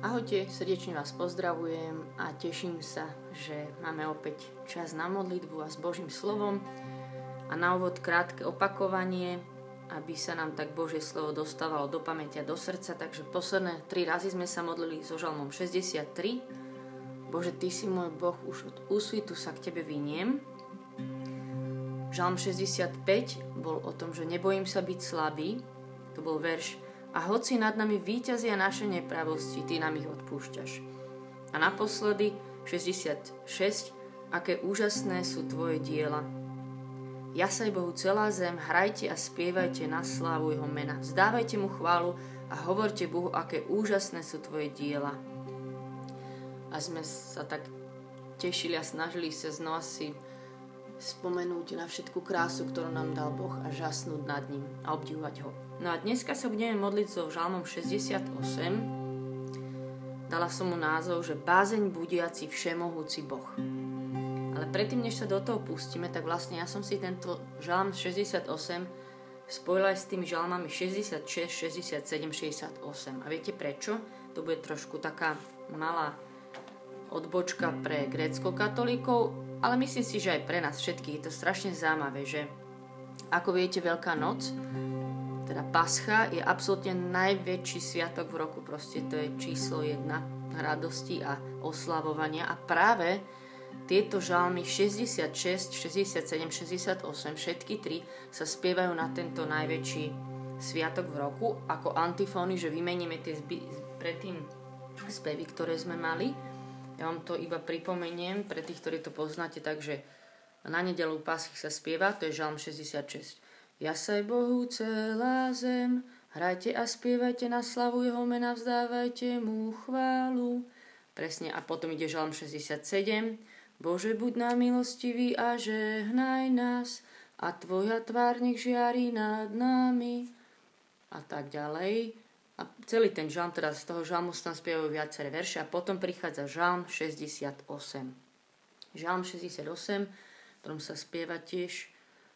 Ahojte, srdečne vás pozdravujem a teším sa, že máme opäť čas na modlitbu a s Božím slovom. A na úvod krátke opakovanie, aby sa nám tak Božie slovo dostávalo do pamäťa, do srdca. Takže posledné tri razy sme sa modlili so žalmom 63. Bože, Ty si môj Boh, už od úsvitu sa k Tebe vyniem. Žalm 65 bol o tom, že nebojím sa byť slabý. To bol verš a hoci nad nami víťazia naše nepravosti, Ty nám ich odpúšťaš. A naposledy 66, aké úžasné sú Tvoje diela. Jasaj Bohu celá zem, hrajte a spievajte na slávu Jeho mena. Vzdávajte Mu chválu a hovorte Bohu, aké úžasné sú Tvoje diela. A sme sa tak tešili a snažili sa znova si spomenúť na všetku krásu, ktorú nám dal Boh a žasnúť nad ním a obdivovať ho. No a dneska sa budeme modliť so žalmom 68. Dala som mu názov, že bázeň budiaci všemohúci Boh. Ale predtým, než sa do toho pustíme, tak vlastne ja som si tento žalm 68 spojila aj s tými žalmami 66, 67, 68. A viete prečo? To bude trošku taká malá odbočka pre grécko-katolíkov, ale myslím si, že aj pre nás všetkých je to strašne zaujímavé, že ako viete, Veľká noc teda Pascha je absolútne najväčší sviatok v roku, proste to je číslo jedna radosti a oslavovania. A práve tieto žalmy 66, 67, 68, všetky tri sa spievajú na tento najväčší sviatok v roku. Ako antifóny, že vymeníme tie zby, predtým spevy, ktoré sme mali. Ja vám to iba pripomeniem pre tých, ktorí to poznáte, takže na nedelu Paschy sa spieva, to je žalm 66. Jasaj Bohu celá zem, hrajte a spievajte na slavu Jeho mena, vzdávajte Mu chválu. Presne, a potom ide žalm 67. Bože, buď nám milostivý a žehnaj nás, a Tvoja tvár nech žiari nad nami. A tak ďalej. A celý ten žalm, teda z toho žalmu sa tam spievajú viaceré verše a potom prichádza žalm 68. Žalm 68, v ktorom sa spieva tiež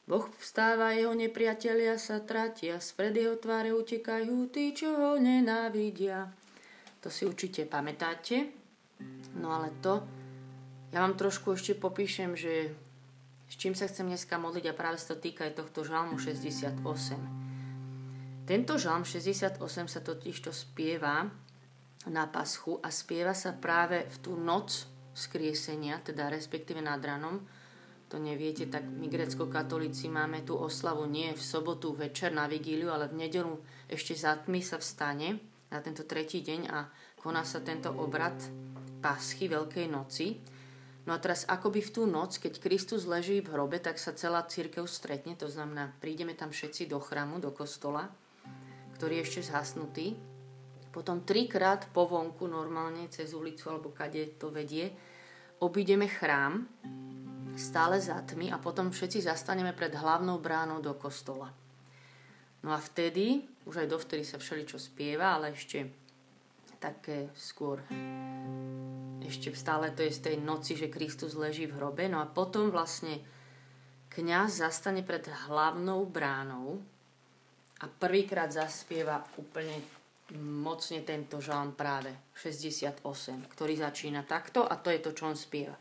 Boh vstáva, jeho nepriatelia sa tratia, spred jeho tváre utekajú tí, čo ho nenávidia. To si určite pamätáte. No ale to, ja vám trošku ešte popíšem, že s čím sa chcem dneska modliť a práve sa to týka aj tohto žalmu 68. Tento žalm 68 sa totiž to spieva na paschu a spieva sa práve v tú noc skriesenia, teda respektíve nad ranom, to neviete, tak my grecko-katolíci máme tú oslavu nie v sobotu večer na vigíliu, ale v nedelu ešte za tmy sa vstane na tento tretí deň a koná sa tento obrad paschy Veľkej noci. No a teraz akoby v tú noc, keď Kristus leží v hrobe, tak sa celá církev stretne, to znamená, prídeme tam všetci do chramu, do kostola, ktorý je ešte zhasnutý. Potom trikrát po vonku, normálne cez ulicu alebo kade to vedie, obídeme chrám, stále za tmy a potom všetci zastaneme pred hlavnou bránou do kostola. No a vtedy, už aj dovtedy sa všeličo spieva, ale ešte také skôr ešte stále to je z tej noci, že Kristus leží v hrobe. No a potom vlastne kňaz zastane pred hlavnou bránou a prvýkrát zaspieva úplne mocne tento žalm práve 68, ktorý začína takto a to je to, čo on spieva.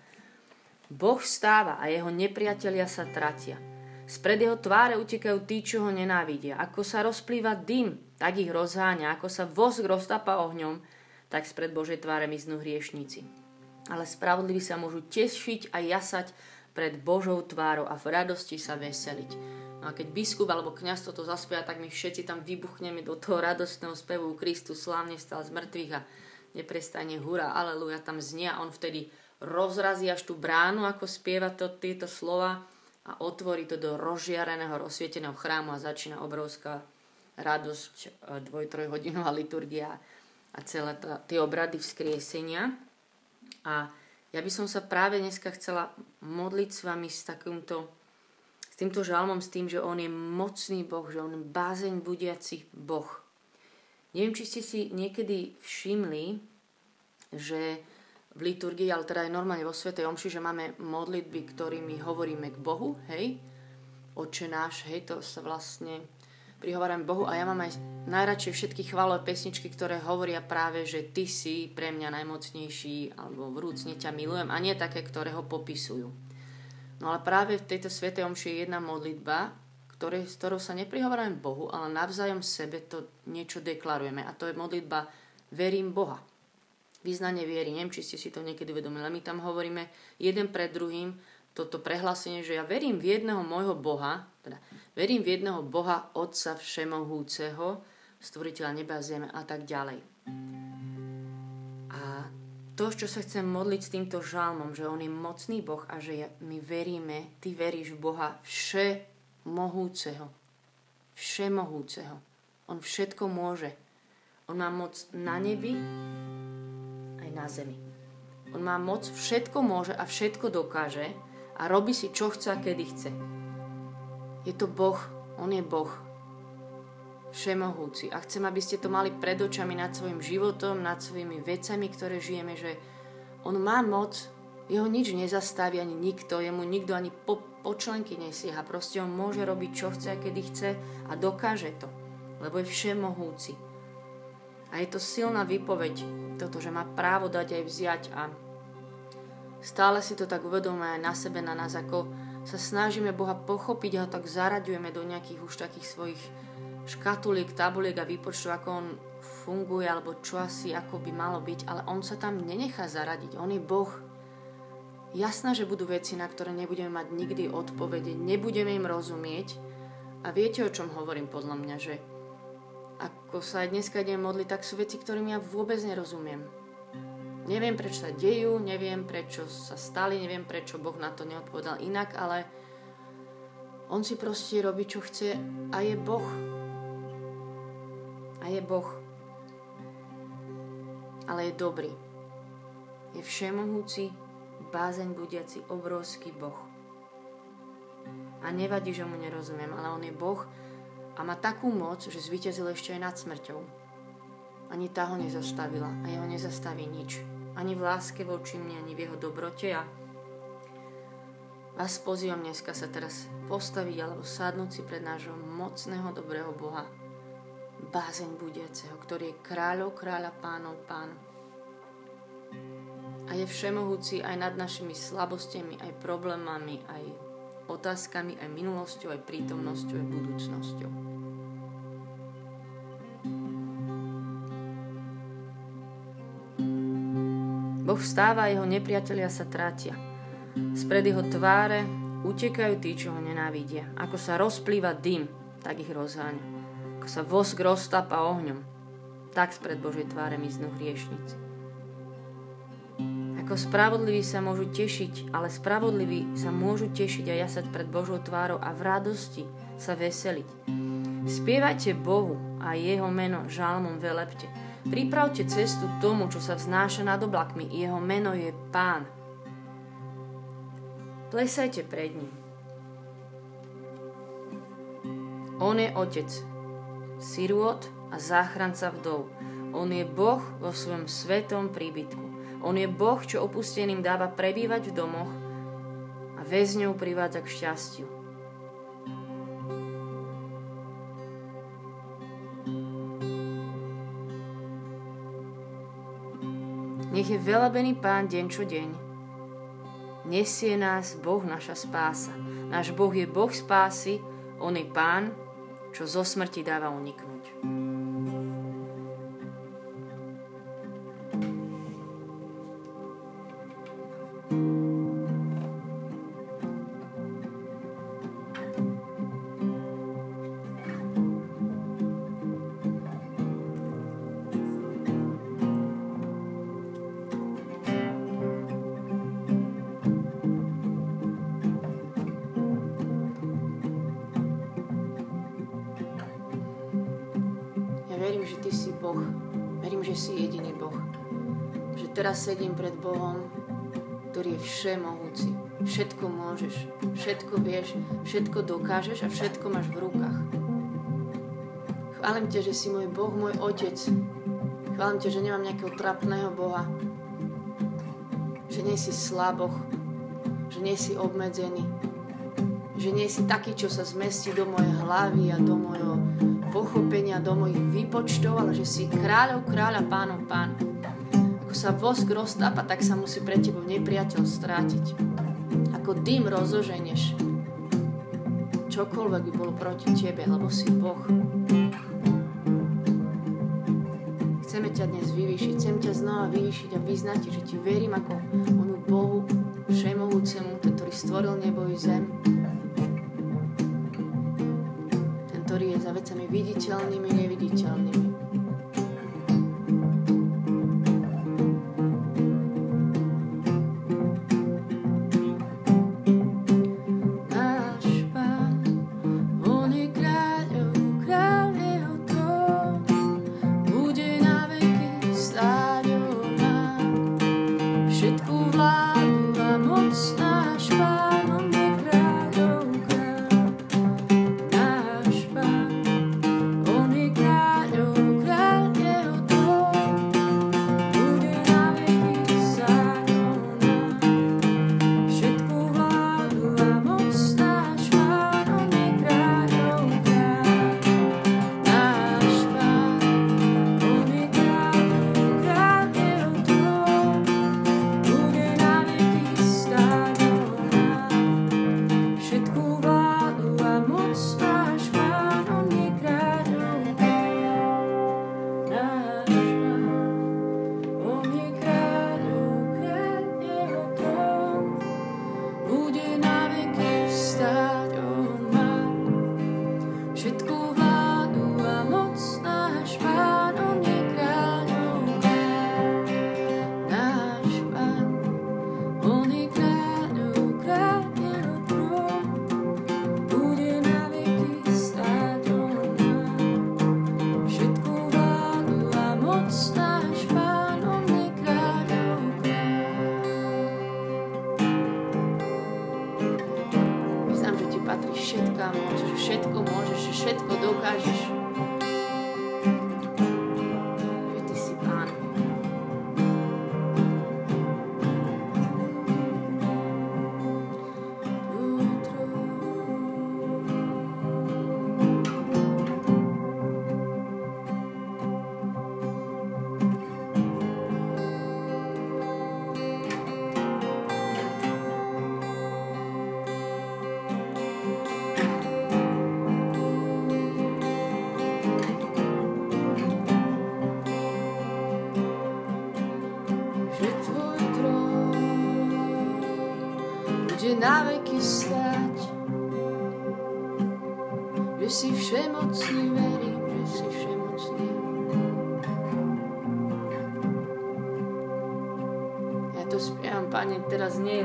Boh stáva a jeho nepriatelia sa tratia. Spred jeho tváre utekajú tí, čo ho nenávidia. Ako sa rozplýva dym, tak ich rozháňa. Ako sa vosk roztapa ohňom, tak spred Božej tváre miznú hriešníci. Ale spravodliví sa môžu tešiť a jasať pred Božou tvárou a v radosti sa veseliť. A keď biskup alebo kňaz toto zaspieva, tak my všetci tam vybuchneme do toho radostného spevu Kristus slávne stal z mŕtvych a neprestane hura, aleluja, tam znie a on vtedy rozrazí až tú bránu, ako spieva to, tieto slova a otvorí to do rozžiareného, rozsvieteného chrámu a začína obrovská radosť, e, dvoj, trojhodinová liturgia a celé to, tie obrady vzkriesenia. A ja by som sa práve dneska chcela modliť s vami s takýmto týmto žalmom, s tým, že on je mocný Boh, že on bázeň budiaci Boh. Neviem, či ste si niekedy všimli, že v liturgii, ale teda aj normálne vo Svetej Omši, že máme modlitby, ktorými hovoríme k Bohu, hej, Oče náš, hej, to sa vlastne prihováram Bohu a ja mám aj najradšej všetky chválové pesničky, ktoré hovoria práve, že ty si pre mňa najmocnejší alebo vrúcne ťa milujem a nie také, ktoré ho popisujú. No ale práve v tejto svetej omši je jedna modlitba, ktoré, s ktorou sa neprihovárame Bohu, ale navzájom sebe to niečo deklarujeme a to je modlitba Verím Boha. Význanie viery, neviem, či ste si to niekedy uvedomili, my tam hovoríme jeden pred druhým toto prehlásenie, že ja verím v jedného môjho Boha, teda Verím v jedného Boha, Otca Všemohúceho, stvoriteľa neba zeme a tak ďalej. To, čo sa chcem modliť s týmto žalmom, že on je mocný Boh a že my veríme, ty veríš v Boha Všemohúceho. Všemohúceho. On všetko môže. On má moc na nebi aj na zemi. On má moc, všetko môže a všetko dokáže a robí si, čo chce a kedy chce. Je to Boh, On je Boh. Všemohúci. A chcem, aby ste to mali pred očami nad svojim životom, nad svojimi vecami, ktoré žijeme, že On má moc, jeho nič nezastaví ani nikto, jemu nikto ani po, po členky nesieha. Proste on môže robiť, čo chce a kedy chce a dokáže to, lebo je všemohúci. A je to silná výpoveď, toto, že má právo dať aj vziať a stále si to tak uvedomuje aj na sebe, na nás, ako sa snažíme Boha pochopiť a ho tak zaraďujeme do nejakých už takých svojich škatuliek, tabuliek a výpočtov, ako on funguje, alebo čo asi ako by malo byť, ale on sa tam nenechá zaradiť. On je Boh. Jasná, že budú veci, na ktoré nebudeme mať nikdy odpovede, nebudeme im rozumieť. A viete, o čom hovorím podľa mňa, že ako sa aj dneska idem modliť, tak sú veci, ktorým ja vôbec nerozumiem Neviem, prečo sa dejú, neviem, prečo sa stali, neviem, prečo Boh na to neodpovedal inak, ale on si proste robí, čo chce a je Boh. A je Boh. Ale je dobrý. Je všemohúci, bázeň budiaci, obrovský Boh. A nevadí, že mu nerozumiem, ale on je Boh a má takú moc, že zvíťazil ešte aj nad smrťou. Ani tá ho nezastavila a jeho nezastaví nič ani v láske voči mne, ani v jeho dobrote a vás pozývam dneska sa teraz postaviť alebo sadnúť si pred nášho mocného, dobrého Boha, bázeň budiaceho, ktorý je kráľov, kráľa, pánov, pán. A je všemohúci aj nad našimi slabostiami, aj problémami, aj otázkami, aj minulosťou, aj prítomnosťou, aj budúcnosťou. Boh vstáva a jeho nepriatelia sa trátia. Spred jeho tváre utekajú tí, čo ho nenávidia. Ako sa rozplýva dym, tak ich rozháňa. Ako sa vosk roztápa ohňom, tak spred Božej tváre miznú hriešnici. Ako spravodliví sa môžu tešiť, ale spravodliví sa môžu tešiť a jasať pred Božou tvárou a v radosti sa veseliť. Spievajte Bohu a jeho meno žalmom velepte. Pripravte cestu tomu, čo sa vznáša nad oblakmi. Jeho meno je Pán. Plesajte pred ním. On je Otec, sirôt a záchranca vdov. On je Boh vo svojom svetom príbytku. On je Boh, čo opusteným dáva prebývať v domoch a väzňov privádza k šťastiu. Nech je velabený Pán deň čo deň. Nesie nás Boh naša spása. Náš Boh je Boh spásy, On je Pán, čo zo smrti dáva uniknúť. Všetko môžeš, všetko vieš, všetko dokážeš a všetko máš v rukách. Chválim ťa, že si môj Boh, môj Otec. Chválim ťa, že nemám nejakého trapného Boha. Že nie si slaboch, že nie si obmedzený, že nie si taký, čo sa zmestí do mojej hlavy a do mojho pochopenia, do mojich výpočtov, ale že si kráľov, kráľa, pánov, pán. Ako sa vosk roztápa, tak sa musí pre tebou nepriateľ strátiť. Ako dym rozoženeš čokoľvek by bolo proti tebe, lebo si Boh. Chceme ťa dnes vyvýšiť, chcem ťa znova vyvýšiť a vyznať že ti verím ako onu Bohu všemohúcemu, ten, ktorý stvoril nebo i zem, ten, ktorý je za vecami viditeľnými, neviditeľnými.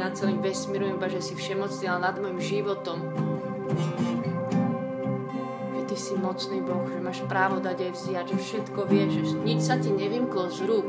Nad celým vesmírom, iba že si všemocný, ale nad môjim životom. Že Ty si mocný Boh, že máš právo dať aj vziať, že všetko vieš, že nič sa ti nevymklo z rúk.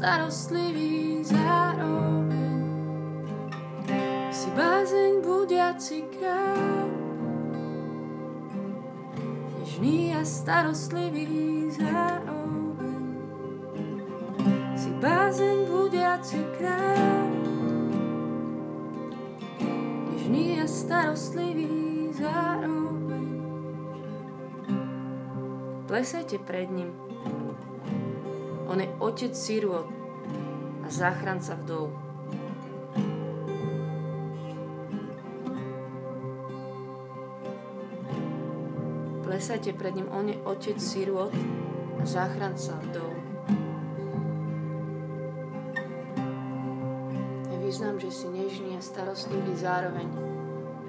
Starostlivý zároveň. Si bázeň budiaci kráľ, Nežný a starostlivý zároveň. Si bázeň budiaci kráľ. Nežný a starostlivý zároveň. Plesajte pred ním. On je otec sirot a záchranca vdov. plesajte pred ním, on je otec sirot a záchranca vdov. Ja vyznám, že si nežný a starostlivý zároveň.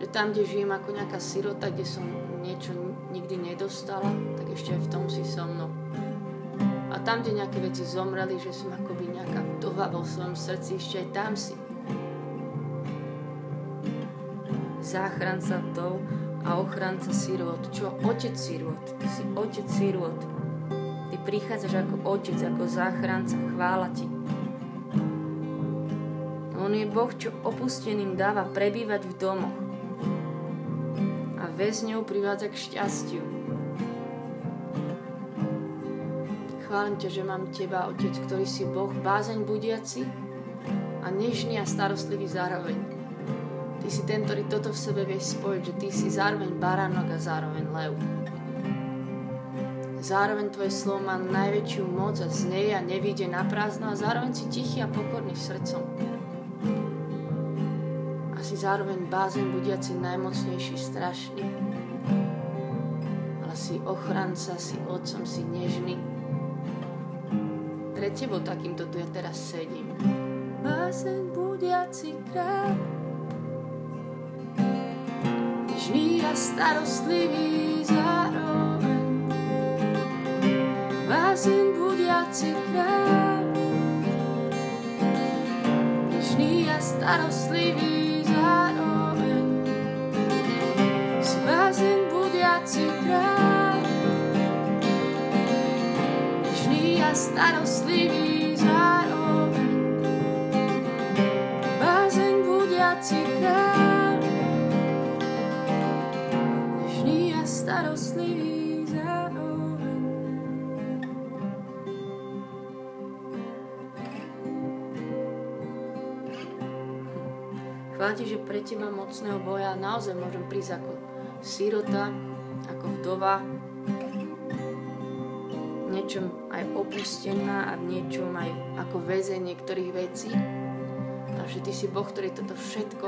Že tam, kde žijem ako nejaká sirota, kde som niečo nikdy nedostala, tak ešte aj v tom si so mnou. Tam, kde nejaké veci zomreli, že som akoby nejaká vdova vo svojom srdci, ešte aj tam si. Záchranca vdov, a ochranca sirot. Čo otec sirot? Ty si otec sirot. Ty prichádzaš ako otec, ako záchranca. Chvála ti. On je Boh, čo opusteným dáva prebývať v domoch a väzňov privádza k šťastiu. Chválim ťa, že mám teba, Otec, ktorý si Boh, bázeň budiaci a nežný a starostlivý zároveň si ten, ktorý toto v sebe vieš spojiť, že ty si zároveň baránok a zároveň lev. Zároveň tvoje slovo má najväčšiu moc a znieje a nevíde na prázdno a zároveň si tichý a pokorný srdcom. A si zároveň bázen budiaci najmocnejší, strašný. Ale si ochranca, si otcom, si nežný. Pre tebou takýmto tu ja teraz sedím. Bázen budiaci kráľ nežný a starostlivý zároveň. Bázeň budiaci kráľ, nežný a starostlivý zároveň. A starostlivý zároveň. Bázeň budiaci kráľ, starostlivý zároveň. Chváti, že pre teba mocného boja naozaj môžem prísť ako sírota, ako vdova, niečom aj opustená a v niečom aj ako väze niektorých vecí. A že ty si Boh, ktorý toto všetko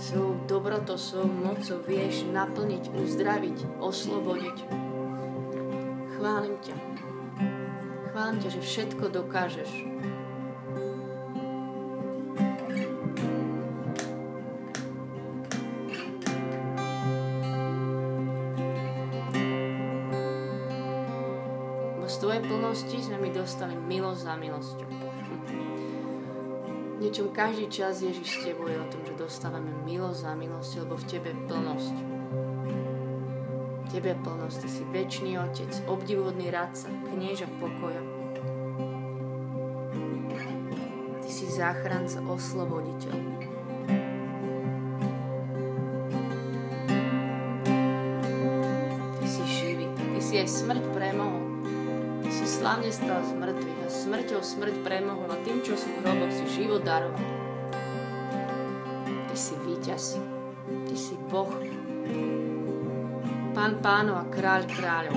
svojou dobrotou, svojou mocou vieš naplniť, uzdraviť, oslobodiť. Chválim ťa. Chválim ťa, že všetko dokážeš. Milosťou niečom každý čas Ježiš s Tebou je o tom, že dostávame milosť za milosť, lebo v Tebe je plnosť. V Tebe je plnosť, Ty si väčší Otec, obdivodný radca, knieža pokoja. Ty si záchranca, osloboditeľ. Si aj smrť premohol. Slavne stal z mŕtvych smrťou smrť premohol a tým, čo sú v hroboch, si život daroval. Ty si víťaz, ty si Boh, Pán pánov a kráľ kráľov.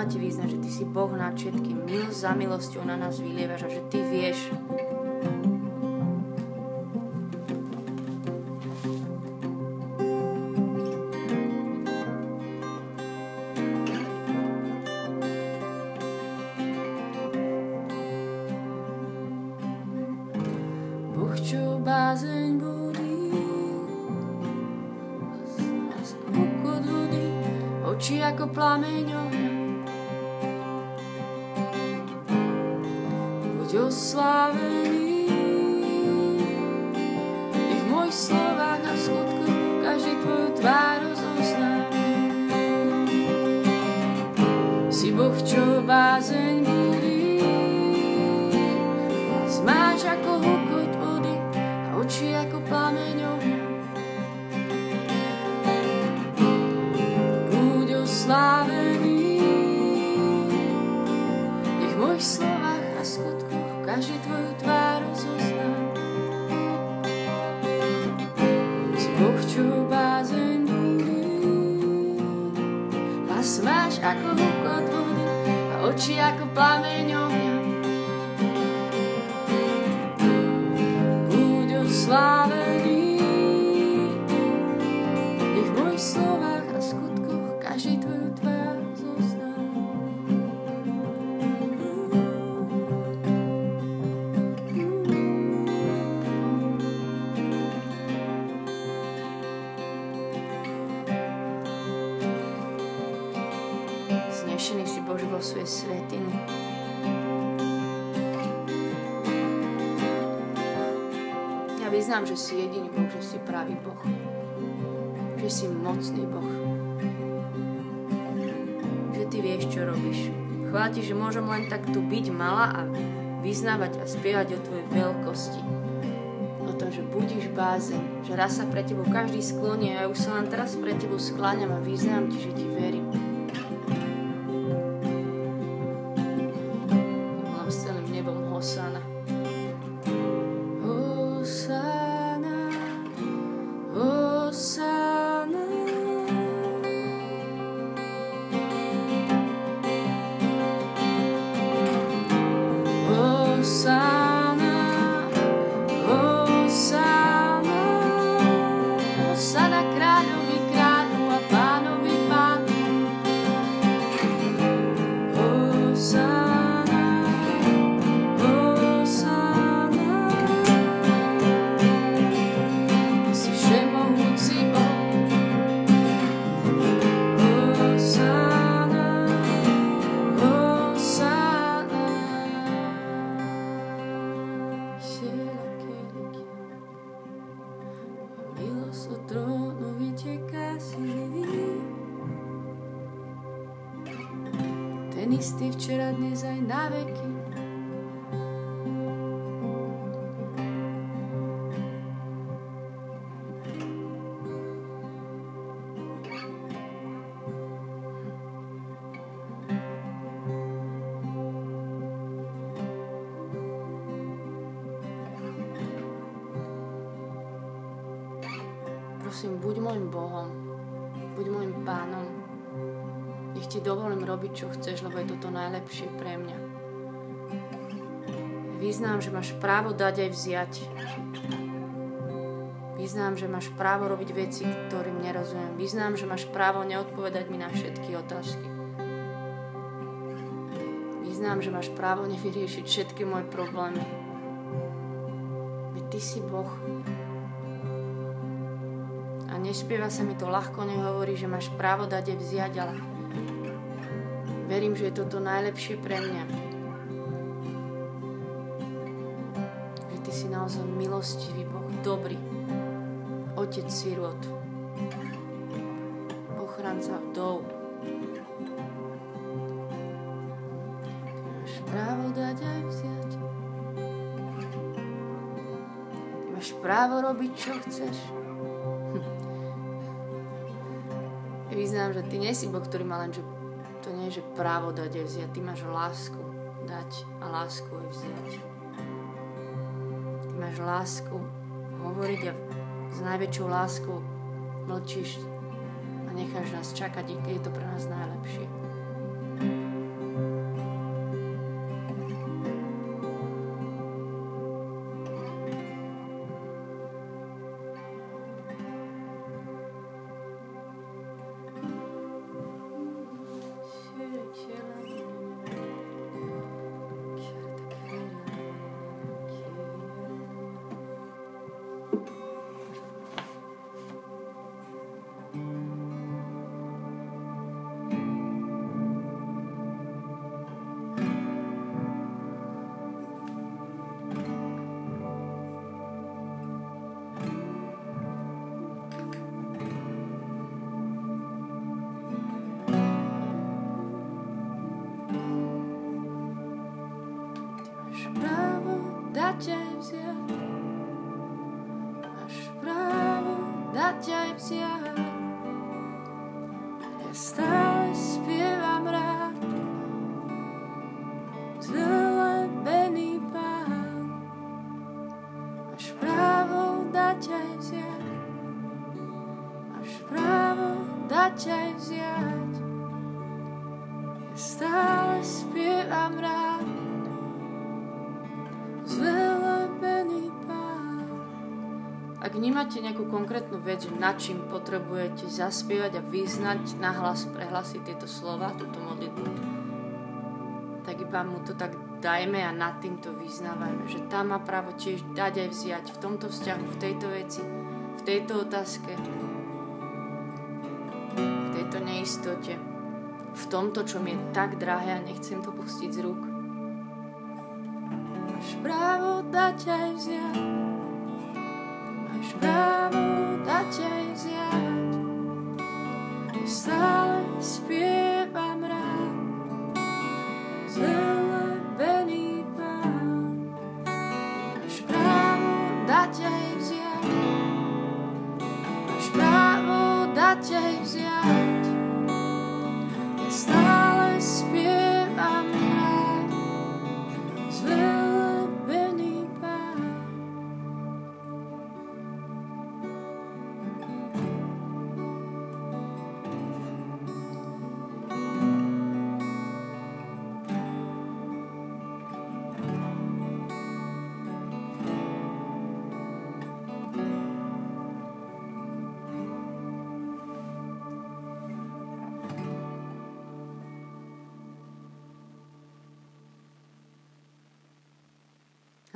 A znova ti vyzna, že ty si Boh nad všetkým. Milosť za milosťou na nás vylievaš a že ty vieš, Yugoslavia. smáš ako hukot vody a oči ako plameň ohňa. Vyznám, že si jediný Boh, že si pravý Boh. Že si mocný Boh. Že ty vieš, čo robíš. Chvála ti, že môžem len tak tu byť mala a vyznávať a spievať o tvojej veľkosti. O tom, že budíš bázeň, že raz sa pre tebou každý sklonie a ja už sa len teraz pre tebou skláňam a vyznám ti, že ti verím. Robiť, čo chceš, lebo je toto najlepšie pre mňa. Vyznám, že máš právo dať aj vziať. Vyznám, že máš právo robiť veci, ktorým nerozumiem. Vyznám, že máš právo neodpovedať mi na všetky otázky. Vyznám, že máš právo nevyriešiť všetky moje problémy. Veď ty si Boh nespieva sa mi to ľahko, nehovorí, že máš právo dať a vziať, ale verím, že je toto najlepšie pre mňa. Že ty si naozaj milostivý Boh, dobrý, otec sirot, ochranca vdov. Ty máš právo dať aj vziať. Máš právo robiť, čo chceš. vyznám, že ty nie si Boh, ktorý má len, že to nie je, že právo dať a vziať. Ty máš lásku dať a lásku aj vziať. máš lásku hovoriť a s najväčšou láskou mlčíš a necháš nás čakať, keď je to pre nás najlepšie. James, yeah. Nemáte nejakú konkrétnu vec, na čím potrebujete zaspievať a vyznať, nahlas prehlasiť tieto slova, túto modlitbu, tak iba mu to tak dajme a nad týmto vyznávajme, že tam má právo tiež dať aj vziať v tomto vzťahu, v tejto veci, v tejto otázke, v tejto neistote, v tomto, čo mi je tak drahé a nechcem to pustiť z rúk. Máš právo dať aj vziať právo dať aj vziať. Stále spievam rád, zvelebený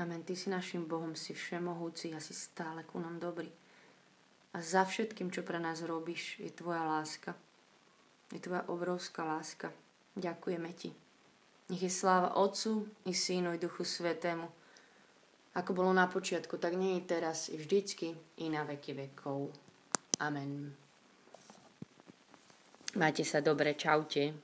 Amen. Ty si našim Bohom, si všemohúci a si stále ku nám dobrý. A za všetkým, čo pre nás robíš, je Tvoja láska. Je Tvoja obrovská láska. Ďakujeme Ti. Nech je sláva Otcu i Synu i Duchu Svetému. Ako bolo na počiatku, tak nie je teraz i vždycky i na veky vekov. Amen. Máte sa dobre, čaute.